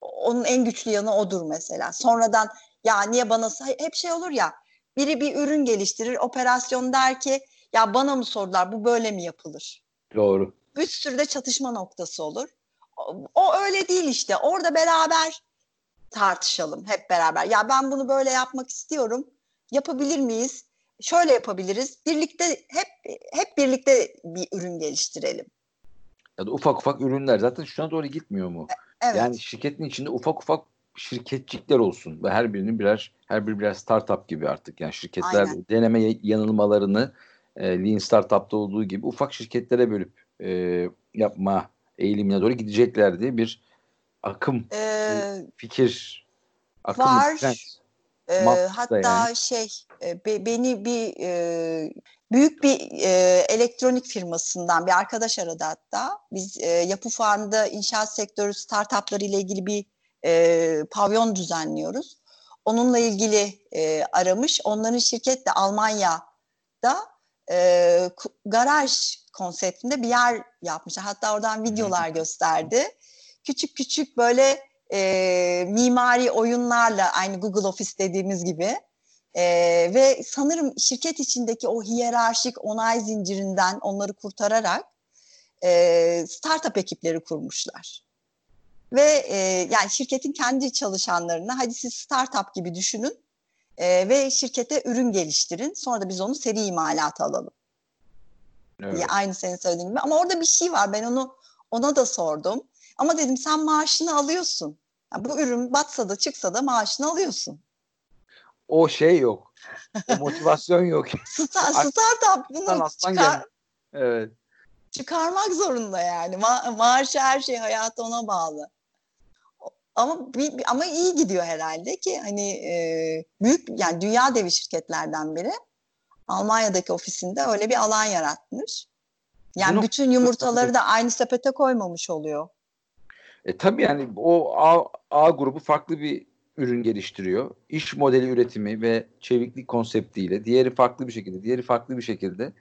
Onun en güçlü yanı odur mesela. Sonradan ya niye bana hep şey olur ya biri bir ürün geliştirir operasyon der ki ya bana mı sordular bu böyle mi yapılır? Doğru. Bir sürü de çatışma noktası olur. O, o öyle değil işte. Orada beraber tartışalım hep beraber. Ya ben bunu böyle yapmak istiyorum. Yapabilir miyiz? Şöyle yapabiliriz. Birlikte hep hep birlikte bir ürün geliştirelim. Ya da ufak ufak ürünler zaten şuna doğru gitmiyor mu? E, evet. Yani şirketin içinde ufak ufak şirketçikler olsun ve her birinin birer her bir birer startup gibi artık. Yani şirketler Aynen. deneme yanılmalarını e, Lean Startup'ta olduğu gibi ufak şirketlere bölüp e, yapma eğilimine doğru gidecekler diye bir akım ee, fikir akım var. E, hatta yani. şey e, be, beni bir e, büyük bir e, elektronik firmasından bir arkadaş aradı hatta. Biz e, Yapı Farm'da inşaat sektörü startupları ile ilgili bir e, pavyon düzenliyoruz. Onunla ilgili e, aramış. Onların şirket de Almanya'da e, garaj konseptinde bir yer yapmış. Hatta oradan videolar gösterdi küçük küçük böyle e, mimari oyunlarla aynı Google Office dediğimiz gibi e, ve sanırım şirket içindeki o hiyerarşik onay zincirinden onları kurtararak e, startup ekipleri kurmuşlar. Ve e, yani şirketin kendi çalışanlarına hadi siz startup gibi düşünün e, ve şirkete ürün geliştirin. Sonra da biz onu seri imalata alalım. Evet. Aynı senin söylediğin gibi. Ama orada bir şey var. Ben onu ona da sordum. Ama dedim sen maaşını alıyorsun. Yani bu ürün batsa da çıksa da maaşını alıyorsun. O şey yok. O motivasyon yok. Star, startup bunu çıkar, evet. çıkarmak zorunda yani. Ma maaşı her şey hayatı ona bağlı. Ama ama iyi gidiyor herhalde ki hani e, büyük yani dünya devi şirketlerden biri Almanya'daki ofisinde öyle bir alan yaratmış. Yani Bunu, bütün yumurtaları da aynı sepete koymamış oluyor. E, tabii yani o A, A grubu farklı bir ürün geliştiriyor. İş modeli üretimi ve çeviklik konseptiyle. Diğeri farklı bir şekilde, diğeri farklı bir şekilde.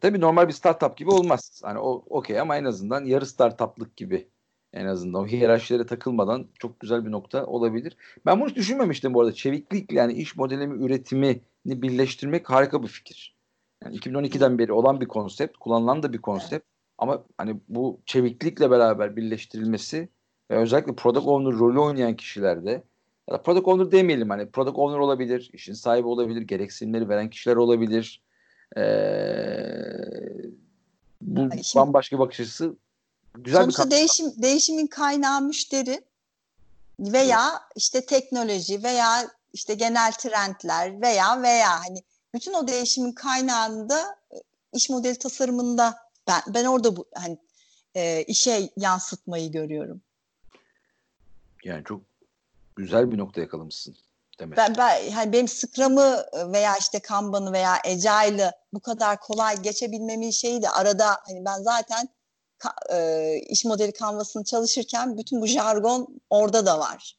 Tabii normal bir startup gibi olmaz. Hani o okey ama en azından yarı startuplık gibi en azından o hiyerarşilere takılmadan çok güzel bir nokta olabilir. Ben bunu hiç düşünmemiştim bu arada. Çeviklik yani iş modeli mi üretimini birleştirmek harika bir fikir. Yani 2012'den beri olan bir konsept, kullanılan da bir konsept. Ama hani bu çeviklikle beraber birleştirilmesi ve özellikle product owner rolü oynayan kişilerde ya da product owner demeyelim hani product owner olabilir, işin sahibi olabilir, gereksinimleri veren kişiler olabilir. Ee, bu Şimdi, bambaşka bir bakış açısı güzel sonuçta bir değişim değişimin kaynağı müşteri veya evet. işte teknoloji veya işte genel trendler veya veya hani bütün o değişimin kaynağında e, iş modeli tasarımında ben ben orada bu hani e, işe yansıtmayı görüyorum. Yani çok güzel bir nokta yakalamışsın. Demek. Ben, ben hani benim Scrum'ı veya işte Kanban'ı veya Agile'ı bu kadar kolay geçebilmemin şeyi de arada hani ben zaten e, iş modeli kanvasını çalışırken bütün bu jargon orada da var.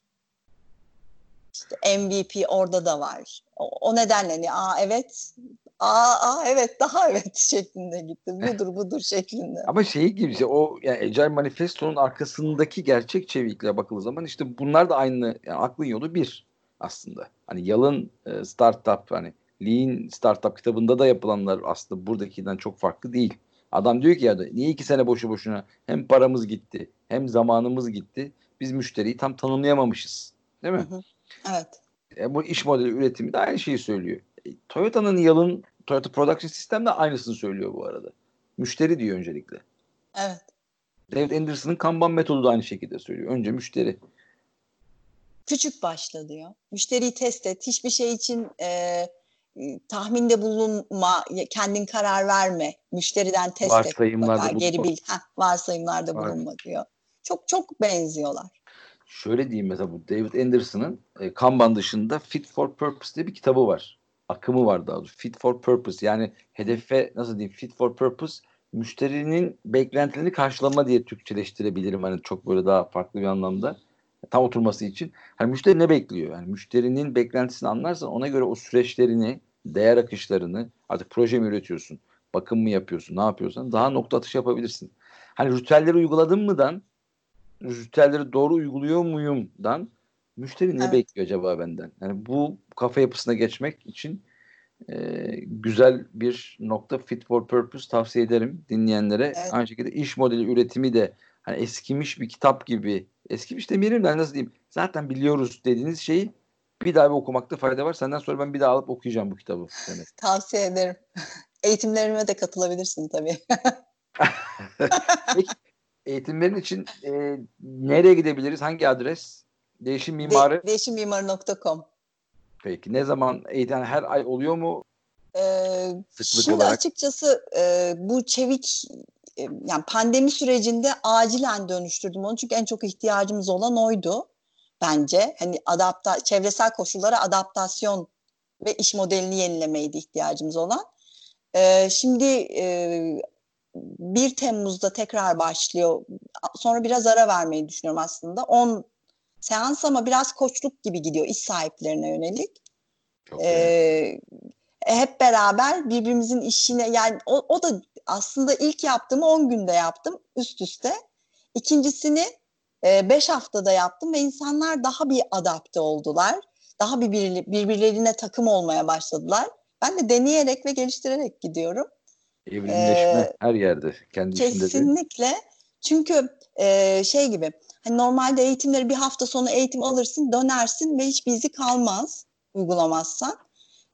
İşte MVP orada da var. O, o nedenle hani aa evet aa, aa evet daha evet şeklinde gitti. Budur budur şeklinde. Ama şey gibi işte o yani Agile Manifesto'nun arkasındaki gerçek çevikliğe bakıldığı zaman işte bunlar da aynı yani aklın yolu bir aslında. Hani yalın e, startup hani Lean Startup kitabında da yapılanlar aslında buradakinden çok farklı değil. Adam diyor ki ya niye iki sene boşu boşuna hem paramız gitti hem zamanımız gitti. Biz müşteriyi tam tanımlayamamışız. Değil mi? Hı hı. Evet. E, bu iş modeli üretimi de aynı şeyi söylüyor. Toyota'nın yalın Toyota Production System de aynısını söylüyor bu arada. Müşteri diyor öncelikle. Evet. David Anderson'ın Kanban metodu da aynı şekilde söylüyor. Önce müşteri. Küçük başla diyor. Müşteriyi test et. Hiçbir şey için e, tahminde bulunma, kendin karar verme, müşteriden test Varsayımlarda et geri bil. Heh, varsayımlarda Var. bulunma diyor. Çok çok benziyorlar. Şöyle diyeyim mesela bu David Anderson'ın e, Kanban dışında Fit for Purpose diye bir kitabı var. Akımı var daha doğrusu. Fit for Purpose yani hedefe nasıl diyeyim Fit for Purpose müşterinin beklentilerini karşılama diye Türkçeleştirebilirim. Hani çok böyle daha farklı bir anlamda tam oturması için. Hani müşteri ne bekliyor? Yani müşterinin beklentisini anlarsan ona göre o süreçlerini değer akışlarını artık proje mi üretiyorsun, bakım mı yapıyorsun, ne yapıyorsan daha nokta atış yapabilirsin. Hani ritüelleri uyguladın mıdan, ritüelleri doğru uyguluyor muyumdan müşteri ne evet. bekliyor acaba benden? Yani bu kafa yapısına geçmek için e, güzel bir nokta fit for purpose tavsiye ederim dinleyenlere. Evet. Aynı şekilde iş modeli üretimi de hani eskimiş bir kitap gibi eskimiş demeyelim de nasıl diyeyim zaten biliyoruz dediğiniz şeyi bir daha bir okumakta fayda var. Senden sonra ben bir daha alıp okuyacağım bu kitabı. Demek. Tavsiye ederim. Eğitimlerime de katılabilirsin tabii. Peki, eğitimlerin için e, nereye gidebiliriz? Hangi adres? Değişim Mimarı. De, değişimmimarı.com Peki ne zaman eğitim yani her ay oluyor mu? Ee, şimdi olarak? açıkçası e, bu çevik e, yani pandemi sürecinde acilen dönüştürdüm onu çünkü en çok ihtiyacımız olan oydu bence. Hani adapta çevresel koşullara adaptasyon ve iş modelini yenilemeydi ihtiyacımız olan. Ee, şimdi e, 1 Temmuz'da tekrar başlıyor. Sonra biraz ara vermeyi düşünüyorum aslında. 10 seans ama biraz koçluk gibi gidiyor iş sahiplerine yönelik. Çok ee, hep beraber birbirimizin işine yani o, o da aslında ilk yaptığımı 10 günde yaptım üst üste. İkincisini 5 e, haftada yaptım ve insanlar daha bir adapte oldular. Daha bir birbirlerine takım olmaya başladılar. Ben de deneyerek ve geliştirerek gidiyorum. Evrimleşme ee, her yerde kendi Kesinlikle. Çünkü e, şey gibi hani normalde eğitimleri bir hafta sonu eğitim alırsın dönersin ve hiçbir izi kalmaz uygulamazsan.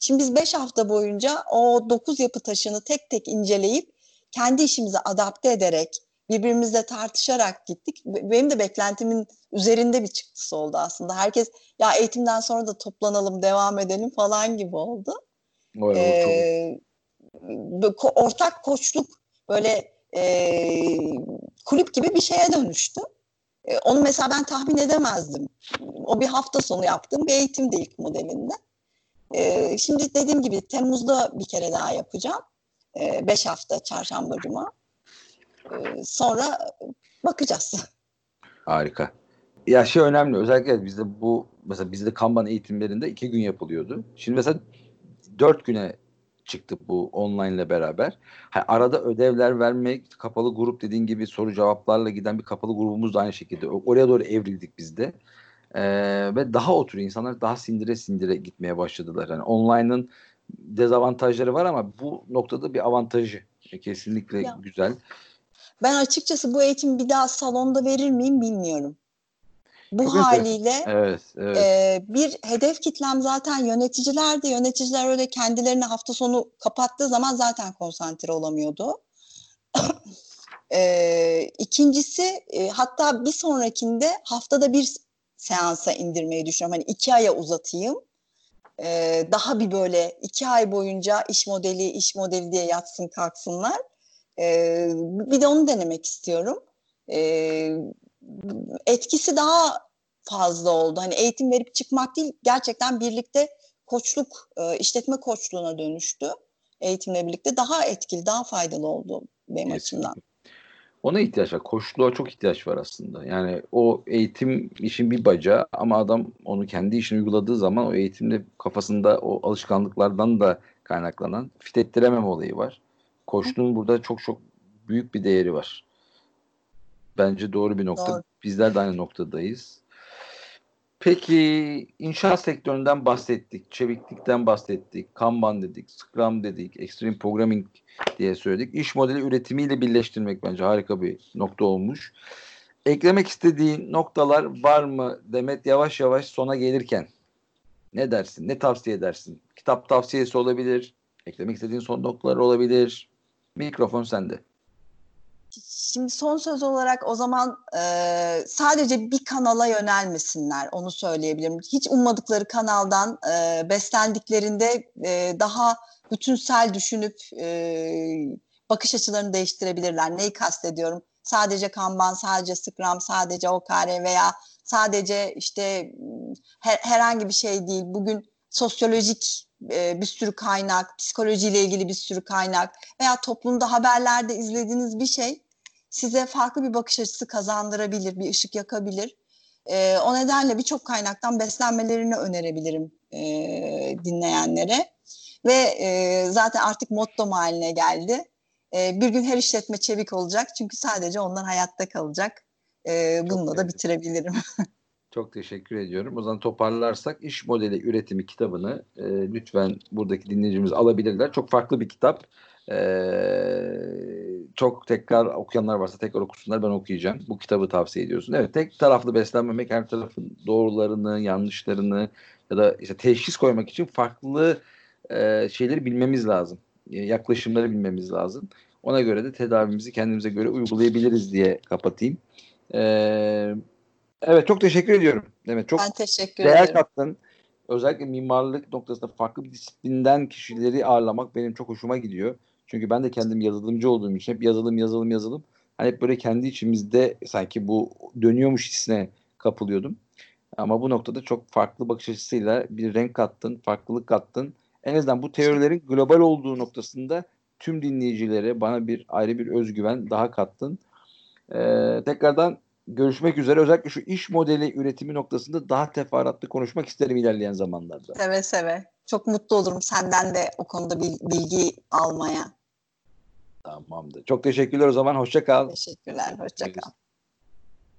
Şimdi biz beş hafta boyunca o dokuz yapı taşını tek tek inceleyip kendi işimize adapte ederek birbirimizle tartışarak gittik. Benim de beklentimin üzerinde bir çıktısı oldu aslında. Herkes ya eğitimden sonra da toplanalım, devam edelim falan gibi oldu. Vay, ee, ortak koçluk böyle e, kulüp gibi bir şeye dönüştü. E, onu mesela ben tahmin edemezdim. O bir hafta sonu yaptığım bir eğitim ilk modelinde. E, şimdi dediğim gibi Temmuz'da bir kere daha yapacağım. E, beş hafta çarşamba cuma. Sonra bakacağız. Harika. Ya şey önemli özellikle bizde bu mesela bizde Kanban eğitimlerinde iki gün yapılıyordu. Şimdi mesela dört güne çıktı bu online ile beraber. Ha, arada ödevler vermek, kapalı grup dediğin gibi soru cevaplarla giden bir kapalı grubumuz da aynı şekilde. Oraya doğru evrildik biz de. Ee, ve daha oturuyor. insanlar daha sindire sindire gitmeye başladılar. Yani online'ın dezavantajları var ama bu noktada bir avantajı. E, kesinlikle ya. güzel. Ben açıkçası bu eğitimi bir daha salonda verir miyim bilmiyorum. Bu Çok haliyle evet, evet. E, bir hedef kitlem zaten yöneticilerdi. Yöneticiler öyle kendilerini hafta sonu kapattığı zaman zaten konsantre olamıyordu. e, ikincisi e, hatta bir sonrakinde haftada bir seansa indirmeyi düşünüyorum. Hani iki aya uzatayım. E, daha bir böyle iki ay boyunca iş modeli, iş modeli diye yatsın kalksınlar. E, bir de onu denemek istiyorum. E, etkisi daha fazla oldu. Hani eğitim verip çıkmak değil, gerçekten birlikte koçluk, e, işletme koçluğuna dönüştü. Eğitimle birlikte daha etkili, daha faydalı oldu benim Kesinlikle. açımdan. Ona ihtiyaç var. Koçluğa çok ihtiyaç var aslında. Yani o eğitim işin bir bacağı ama adam onu kendi işine uyguladığı zaman o eğitimde kafasında o alışkanlıklardan da kaynaklanan fit ettiremem olayı var. Koçluğun burada çok çok büyük bir değeri var. Bence doğru bir nokta. Doğru. Bizler de aynı noktadayız. Peki inşaat sektöründen bahsettik, çeviklikten bahsettik, Kanban dedik, Scrum dedik, Extreme Programming diye söyledik. İş modeli üretimiyle birleştirmek bence harika bir nokta olmuş. Eklemek istediğin noktalar var mı Demet yavaş yavaş sona gelirken? Ne dersin? Ne tavsiye edersin? Kitap tavsiyesi olabilir. Eklemek istediğin son noktalar olabilir. Mikrofon sende. Şimdi son söz olarak o zaman e, sadece bir kanala yönelmesinler onu söyleyebilirim. Hiç ummadıkları kanaldan e, beslendiklerinde e, daha bütünsel düşünüp e, bakış açılarını değiştirebilirler. Neyi kastediyorum? Sadece Kanban, sadece Scrum, sadece OKR veya sadece işte her, herhangi bir şey değil. Bugün sosyolojik e, bir sürü kaynak, psikolojiyle ilgili bir sürü kaynak veya toplumda haberlerde izlediğiniz bir şey size farklı bir bakış açısı kazandırabilir, bir ışık yakabilir. E, o nedenle birçok kaynaktan beslenmelerini önerebilirim e, dinleyenlere. Ve e, zaten artık motto haline geldi. E, bir gün her işletme çevik olacak çünkü sadece onlar hayatta kalacak. E, bununla da bitirebilirim. Çok teşekkür ediyorum. O zaman toparlarsak iş modeli üretimi kitabını e, lütfen buradaki dinleyicimiz alabilirler. Çok farklı bir kitap. Ee, çok tekrar okuyanlar varsa tekrar okusunlar ben okuyacağım. Bu kitabı tavsiye ediyorsun. Evet tek taraflı beslenmemek her tarafın doğrularını, yanlışlarını ya da işte teşhis koymak için farklı e, şeyleri bilmemiz lazım. E, yaklaşımları bilmemiz lazım. Ona göre de tedavimizi kendimize göre uygulayabiliriz diye kapatayım. Ee, evet çok teşekkür ediyorum. Evet çok ben teşekkür değer ederim. kattın. Özellikle mimarlık noktasında farklı bir disiplinden kişileri ağırlamak benim çok hoşuma gidiyor. Çünkü ben de kendim yazılımcı olduğum için hep yazılım yazılım yazılım. Hani hep böyle kendi içimizde sanki bu dönüyormuş hissine kapılıyordum. Ama bu noktada çok farklı bakış açısıyla bir renk kattın, farklılık kattın. En azından bu teorilerin global olduğu noktasında tüm dinleyicilere bana bir ayrı bir özgüven daha kattın. Ee, tekrardan görüşmek üzere. Özellikle şu iş modeli üretimi noktasında daha teferruatlı konuşmak isterim ilerleyen zamanlarda. Seve seve. Çok mutlu olurum senden de o konuda bilgi almaya. Tamamdır. Çok teşekkürler o zaman. Hoşça kal. Teşekkürler. Hoşça kal.